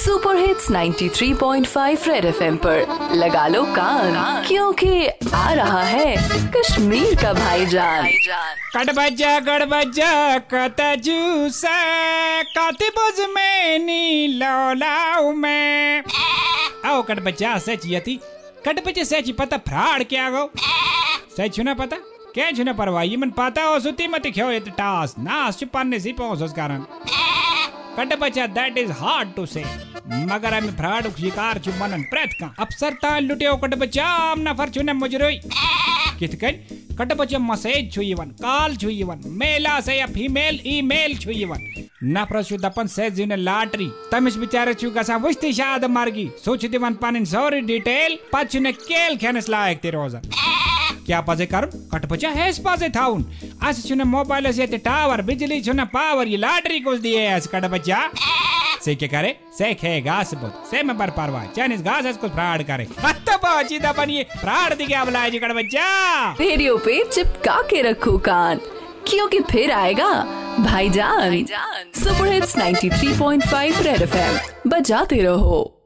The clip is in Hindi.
सुपर हिट्स 93.5 रेड एफएम पर। लगा लो कान, क्योंकि आ रहा है कश्मीर का भाईजान। कट बजा कट बजा, कत जूस, कत बुज में नी लौलाऊ में। आओ कट बजा, सच यति कट बजा सच पता फ्राड क्या गो। सच छुना पता? क्या छुना परवाह? यमन पता हो, सुती मत ख्यो ये टास, नास छु पन्ने सी पहुंचोस कारण। कट बचा दैट इज़ हार्ड टू से मगर अमे फ्राड शिकार छु मनन प्रेत का अफसर तान लुटियो कट बचा आम नफर छुने मुजरोई कित कन कट बचा मैसेज छु यवन कॉल छु यवन मेला से या फीमेल ईमेल छु यवन नफर छु दपन से जिने लॉटरी तमिस बिचारे छु गसा वस्ती शाद मार्गी सोच दिवन पानिन सॉरी डिटेल पछने केल खेनस लायक ते रोजन क्या पजे कर? कट बचा है पजे थाउन अस छुने मोबाइल से ते टावर बिजली छुने पावर ये लॉटरी कुछ दिए अस कट बचा से क्या करे? से खे घास बहुत। से में बर पारवा चाइनीज़ घास है कुछ फ्रॉड करे। हत्ता बाजी दा बनिए फ्रॉड दिखे अब लाए जी कट बचा रेडियो पे चिपका के रखो कान। क्योंकि फिर आएगा? भाईजान। Super hits 93.5 red FM. बजाते रहो।